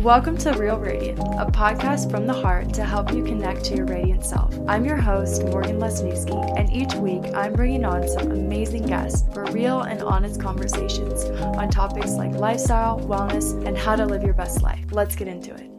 Welcome to Real Radiant, a podcast from the heart to help you connect to your radiant self. I'm your host, Morgan Lesniewski, and each week I'm bringing on some amazing guests for real and honest conversations on topics like lifestyle, wellness, and how to live your best life. Let's get into it.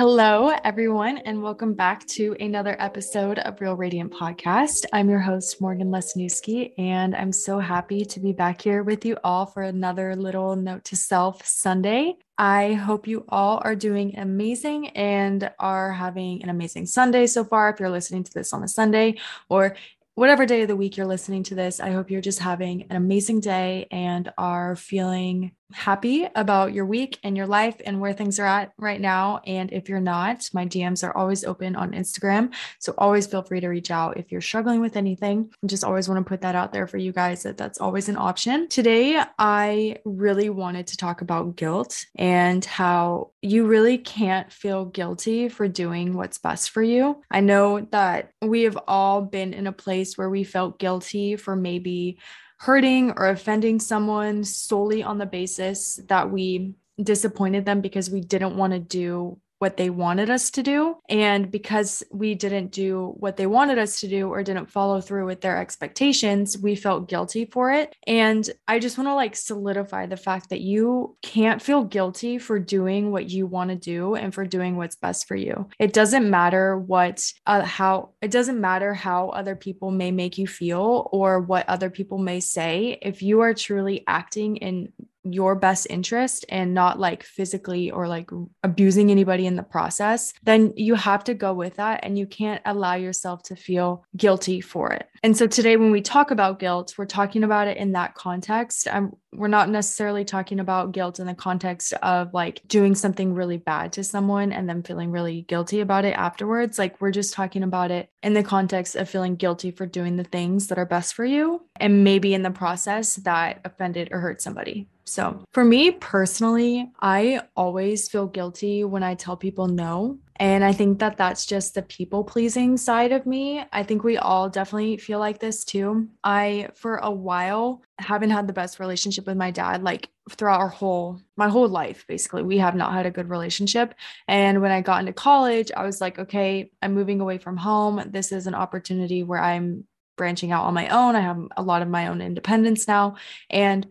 Hello, everyone, and welcome back to another episode of Real Radiant Podcast. I'm your host, Morgan Lesniewski, and I'm so happy to be back here with you all for another little note to self Sunday. I hope you all are doing amazing and are having an amazing Sunday so far. If you're listening to this on a Sunday, or whatever day of the week you're listening to this, I hope you're just having an amazing day and are feeling happy about your week and your life and where things are at right now. And if you're not, my DMs are always open on Instagram. So always feel free to reach out if you're struggling with anything. I just always want to put that out there for you guys that that's always an option. Today, I really wanted to talk about guilt and how you really can't feel guilty for doing what's best for you. I know that we have all been in a place where we felt guilty for maybe hurting or offending someone solely on the basis that we disappointed them because we didn't want to do what they wanted us to do. And because we didn't do what they wanted us to do or didn't follow through with their expectations, we felt guilty for it. And I just want to like solidify the fact that you can't feel guilty for doing what you want to do and for doing what's best for you. It doesn't matter what, uh, how, it doesn't matter how other people may make you feel or what other people may say. If you are truly acting in your best interest and not like physically or like abusing anybody in the process, then you have to go with that and you can't allow yourself to feel guilty for it. And so today, when we talk about guilt, we're talking about it in that context. I'm, we're not necessarily talking about guilt in the context of like doing something really bad to someone and then feeling really guilty about it afterwards. Like, we're just talking about it in the context of feeling guilty for doing the things that are best for you and maybe in the process that offended or hurt somebody. So, for me personally, I always feel guilty when I tell people no. And I think that that's just the people pleasing side of me. I think we all definitely feel like this too. I, for a while, haven't had the best relationship with my dad, like throughout our whole, my whole life, basically. We have not had a good relationship. And when I got into college, I was like, okay, I'm moving away from home. This is an opportunity where I'm branching out on my own. I have a lot of my own independence now. And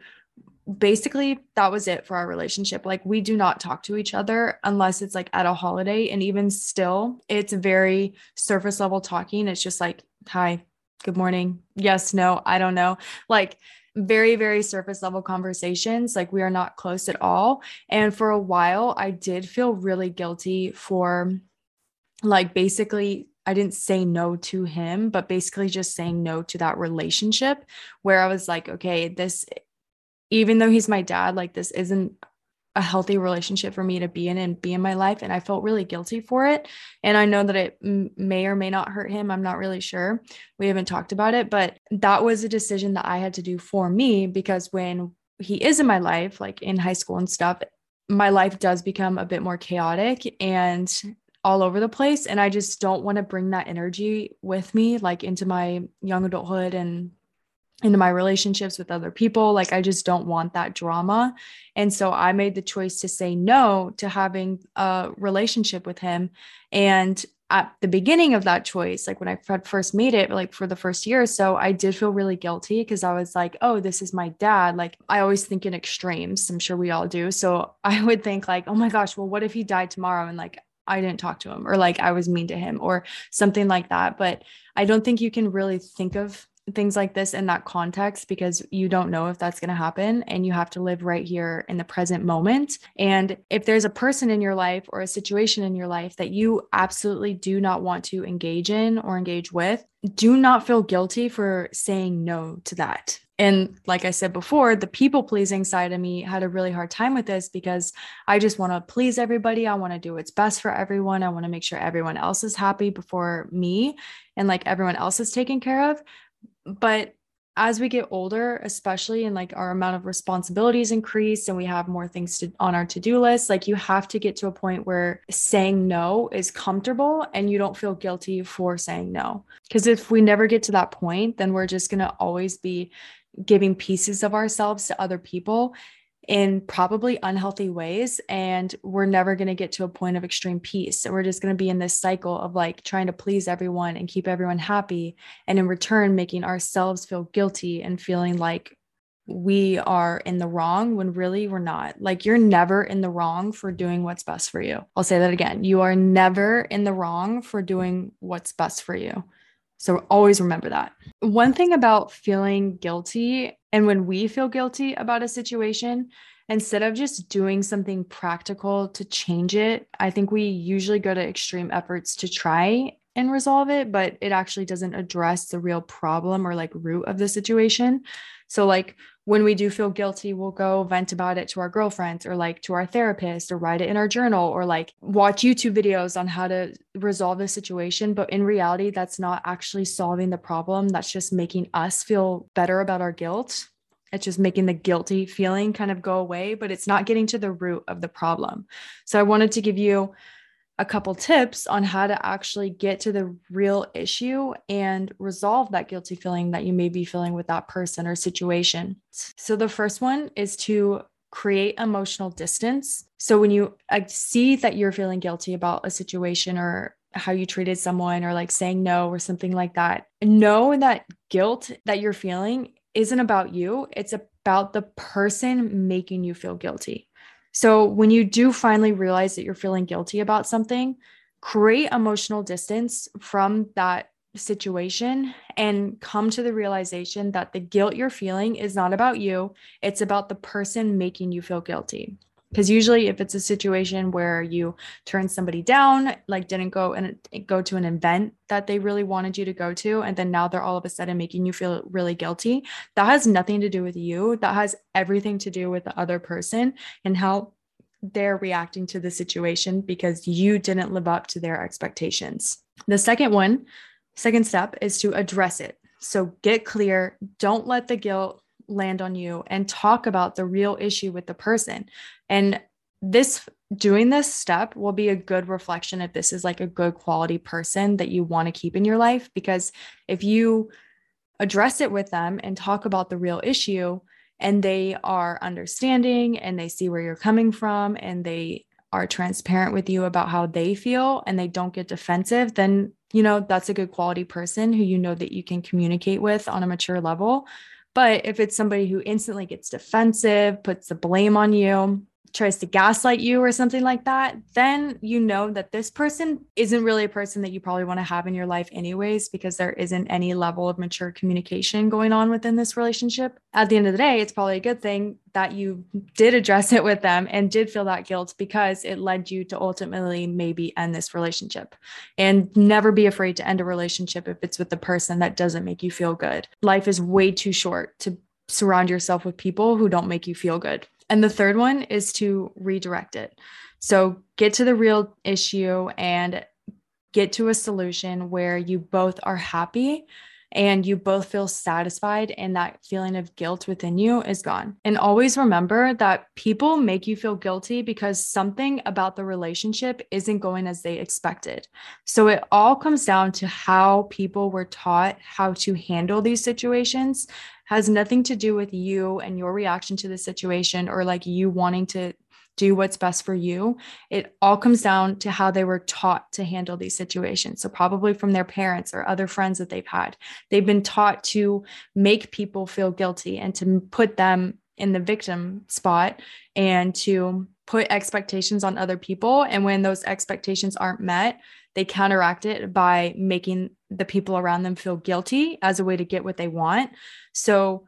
basically that was it for our relationship. Like we do not talk to each other unless it's like at a holiday and even still it's very surface level talking. It's just like hi good morning yes no i don't know. Like very very surface level conversations like we are not close at all. And for a while i did feel really guilty for like basically I didn't say no to him, but basically just saying no to that relationship where I was like, okay, this even though he's my dad, like this isn't a healthy relationship for me to be in and be in my life. And I felt really guilty for it. And I know that it may or may not hurt him. I'm not really sure. We haven't talked about it, but that was a decision that I had to do for me because when he is in my life, like in high school and stuff, my life does become a bit more chaotic and all over the place. And I just don't want to bring that energy with me, like into my young adulthood and into my relationships with other people. Like, I just don't want that drama. And so I made the choice to say no to having a relationship with him. And at the beginning of that choice, like when I first made it, like for the first year or so, I did feel really guilty because I was like, oh, this is my dad. Like, I always think in extremes. I'm sure we all do. So I would think, like, oh my gosh, well, what if he died tomorrow? And like, I didn't talk to him or like I was mean to him or something like that. But I don't think you can really think of things like this in that context because you don't know if that's going to happen and you have to live right here in the present moment. And if there's a person in your life or a situation in your life that you absolutely do not want to engage in or engage with, do not feel guilty for saying no to that. And like I said before, the people pleasing side of me had a really hard time with this because I just want to please everybody. I want to do what's best for everyone. I want to make sure everyone else is happy before me and like everyone else is taken care of but as we get older especially and like our amount of responsibilities increase and we have more things to, on our to-do list like you have to get to a point where saying no is comfortable and you don't feel guilty for saying no. Because if we never get to that point then we're just going to always be giving pieces of ourselves to other people in probably unhealthy ways. And we're never going to get to a point of extreme peace. So we're just going to be in this cycle of like trying to please everyone and keep everyone happy. And in return, making ourselves feel guilty and feeling like we are in the wrong when really we're not. Like you're never in the wrong for doing what's best for you. I'll say that again. You are never in the wrong for doing what's best for you. So always remember that. One thing about feeling guilty and when we feel guilty about a situation, instead of just doing something practical to change it, I think we usually go to extreme efforts to try and resolve it, but it actually doesn't address the real problem or like root of the situation. So, like when we do feel guilty, we'll go vent about it to our girlfriends or like to our therapist or write it in our journal or like watch YouTube videos on how to resolve the situation. But in reality, that's not actually solving the problem. That's just making us feel better about our guilt. It's just making the guilty feeling kind of go away, but it's not getting to the root of the problem. So, I wanted to give you a couple tips on how to actually get to the real issue and resolve that guilty feeling that you may be feeling with that person or situation. So, the first one is to create emotional distance. So, when you uh, see that you're feeling guilty about a situation or how you treated someone or like saying no or something like that, know that guilt that you're feeling isn't about you, it's about the person making you feel guilty. So when you do finally realize that you're feeling guilty about something, create emotional distance from that situation and come to the realization that the guilt you're feeling is not about you, it's about the person making you feel guilty because usually if it's a situation where you turn somebody down like didn't go and go to an event that they really wanted you to go to and then now they're all of a sudden making you feel really guilty that has nothing to do with you. That has everything to do with the other person and how they're reacting to the situation because you didn't live up to their expectations. The second one second step is to address it. So get clear. Don't let the guilt land on you and talk about the real issue with the person. And this doing this step will be a good reflection if this is like a good quality person that you want to keep in your life. Because if you address it with them and talk about the real issue, and they are understanding and they see where you're coming from and they are transparent with you about how they feel and they don't get defensive, then you know that's a good quality person who you know that you can communicate with on a mature level but if it's somebody who instantly gets defensive, puts the blame on you, tries to gaslight you or something like that, then you know that this person isn't really a person that you probably want to have in your life, anyways, because there isn't any level of mature communication going on within this relationship. At the end of the day, it's probably a good thing that you did address it with them and did feel that guilt because it led you to ultimately maybe end this relationship. And never be afraid to end a relationship if it's with the person that doesn't make you feel good. Life is way too short to surround yourself with people who don't make you feel good. And the third one is to redirect it. So get to the real issue and get to a solution where you both are happy and you both feel satisfied and that feeling of guilt within you is gone. And always remember that people make you feel guilty because something about the relationship isn't going as they expected. So it all comes down to how people were taught how to handle these situations has nothing to do with you and your reaction to the situation or like you wanting to do what's best for you. It all comes down to how they were taught to handle these situations. So, probably from their parents or other friends that they've had. They've been taught to make people feel guilty and to put them in the victim spot and to put expectations on other people. And when those expectations aren't met, they counteract it by making the people around them feel guilty as a way to get what they want. So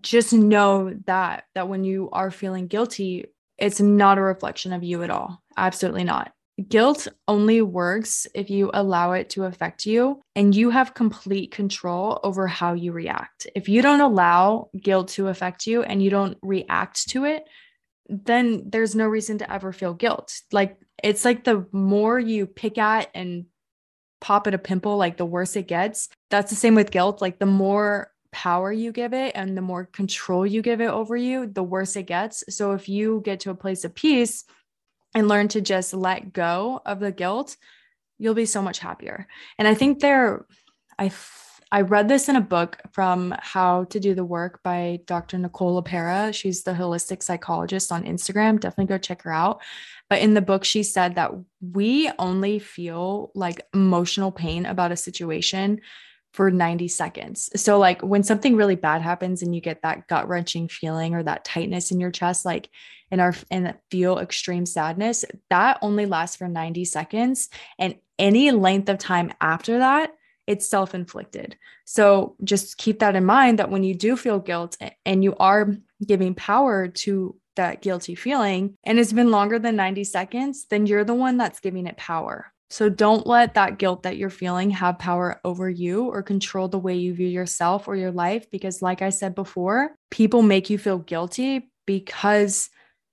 just know that that when you are feeling guilty, it's not a reflection of you at all. Absolutely not. Guilt only works if you allow it to affect you and you have complete control over how you react. If you don't allow guilt to affect you and you don't react to it, then there's no reason to ever feel guilt. Like it's like the more you pick at and pop at a pimple, like the worse it gets. That's the same with guilt. Like the more power you give it and the more control you give it over you, the worse it gets. So if you get to a place of peace and learn to just let go of the guilt, you'll be so much happier. And I think there, I I read this in a book from How to Do the Work by Dr. Nicole LePera. She's the holistic psychologist on Instagram. Definitely go check her out. But in the book, she said that we only feel like emotional pain about a situation for 90 seconds. So, like when something really bad happens and you get that gut wrenching feeling or that tightness in your chest, like in our and feel extreme sadness, that only lasts for 90 seconds. And any length of time after that, it's self inflicted. So, just keep that in mind that when you do feel guilt and you are giving power to that guilty feeling and it's been longer than 90 seconds, then you're the one that's giving it power. So don't let that guilt that you're feeling have power over you or control the way you view yourself or your life. Because, like I said before, people make you feel guilty because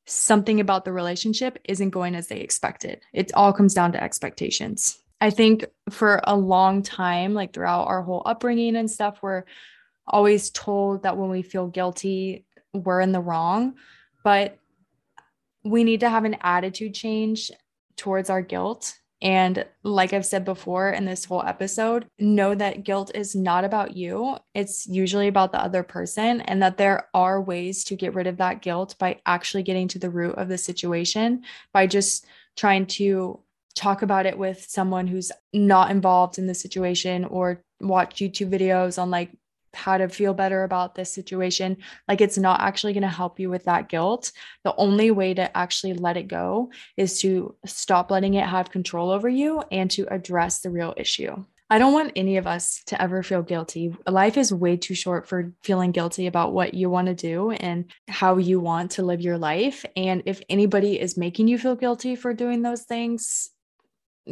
something about the relationship isn't going as they expected. It all comes down to expectations. I think for a long time, like throughout our whole upbringing and stuff, we're always told that when we feel guilty, we're in the wrong. But we need to have an attitude change towards our guilt and like I've said before in this whole episode, know that guilt is not about you. It's usually about the other person, and that there are ways to get rid of that guilt by actually getting to the root of the situation, by just trying to talk about it with someone who's not involved in the situation or watch YouTube videos on like how to feel better about this situation. Like it's not actually going to help you with that guilt. The only way to actually let it go is to stop letting it have control over you and to address the real issue. I don't want any of us to ever feel guilty. Life is way too short for feeling guilty about what you want to do and how you want to live your life. And if anybody is making you feel guilty for doing those things,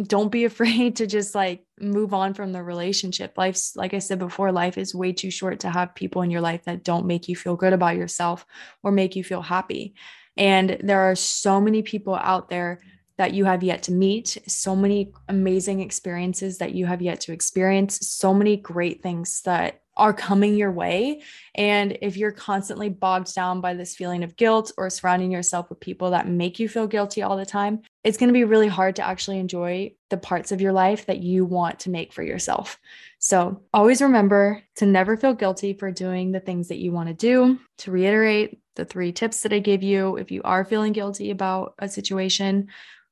don't be afraid to just like move on from the relationship. Life's, like I said before, life is way too short to have people in your life that don't make you feel good about yourself or make you feel happy. And there are so many people out there that you have yet to meet, so many amazing experiences that you have yet to experience, so many great things that are coming your way. And if you're constantly bogged down by this feeling of guilt or surrounding yourself with people that make you feel guilty all the time, it's going to be really hard to actually enjoy the parts of your life that you want to make for yourself. So always remember to never feel guilty for doing the things that you want to do. To reiterate the three tips that I gave you, if you are feeling guilty about a situation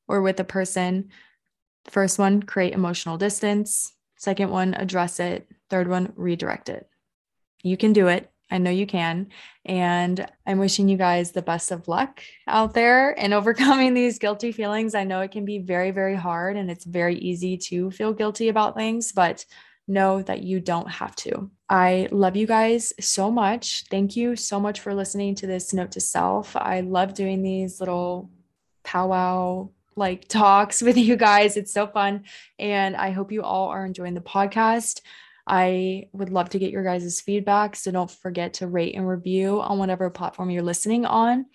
or with a person, first one, create emotional distance. Second one, address it. Third one, redirect it. You can do it. I know you can. And I'm wishing you guys the best of luck out there in overcoming these guilty feelings. I know it can be very, very hard and it's very easy to feel guilty about things, but know that you don't have to. I love you guys so much. Thank you so much for listening to this note to self. I love doing these little powwow like talks with you guys. It's so fun. And I hope you all are enjoying the podcast. I would love to get your guys' feedback. So don't forget to rate and review on whatever platform you're listening on.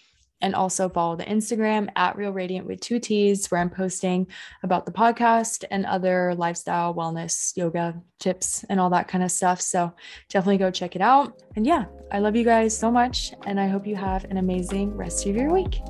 And also follow the Instagram at Real Radiant with two T's, where I'm posting about the podcast and other lifestyle, wellness, yoga tips, and all that kind of stuff. So definitely go check it out. And yeah, I love you guys so much. And I hope you have an amazing rest of your week.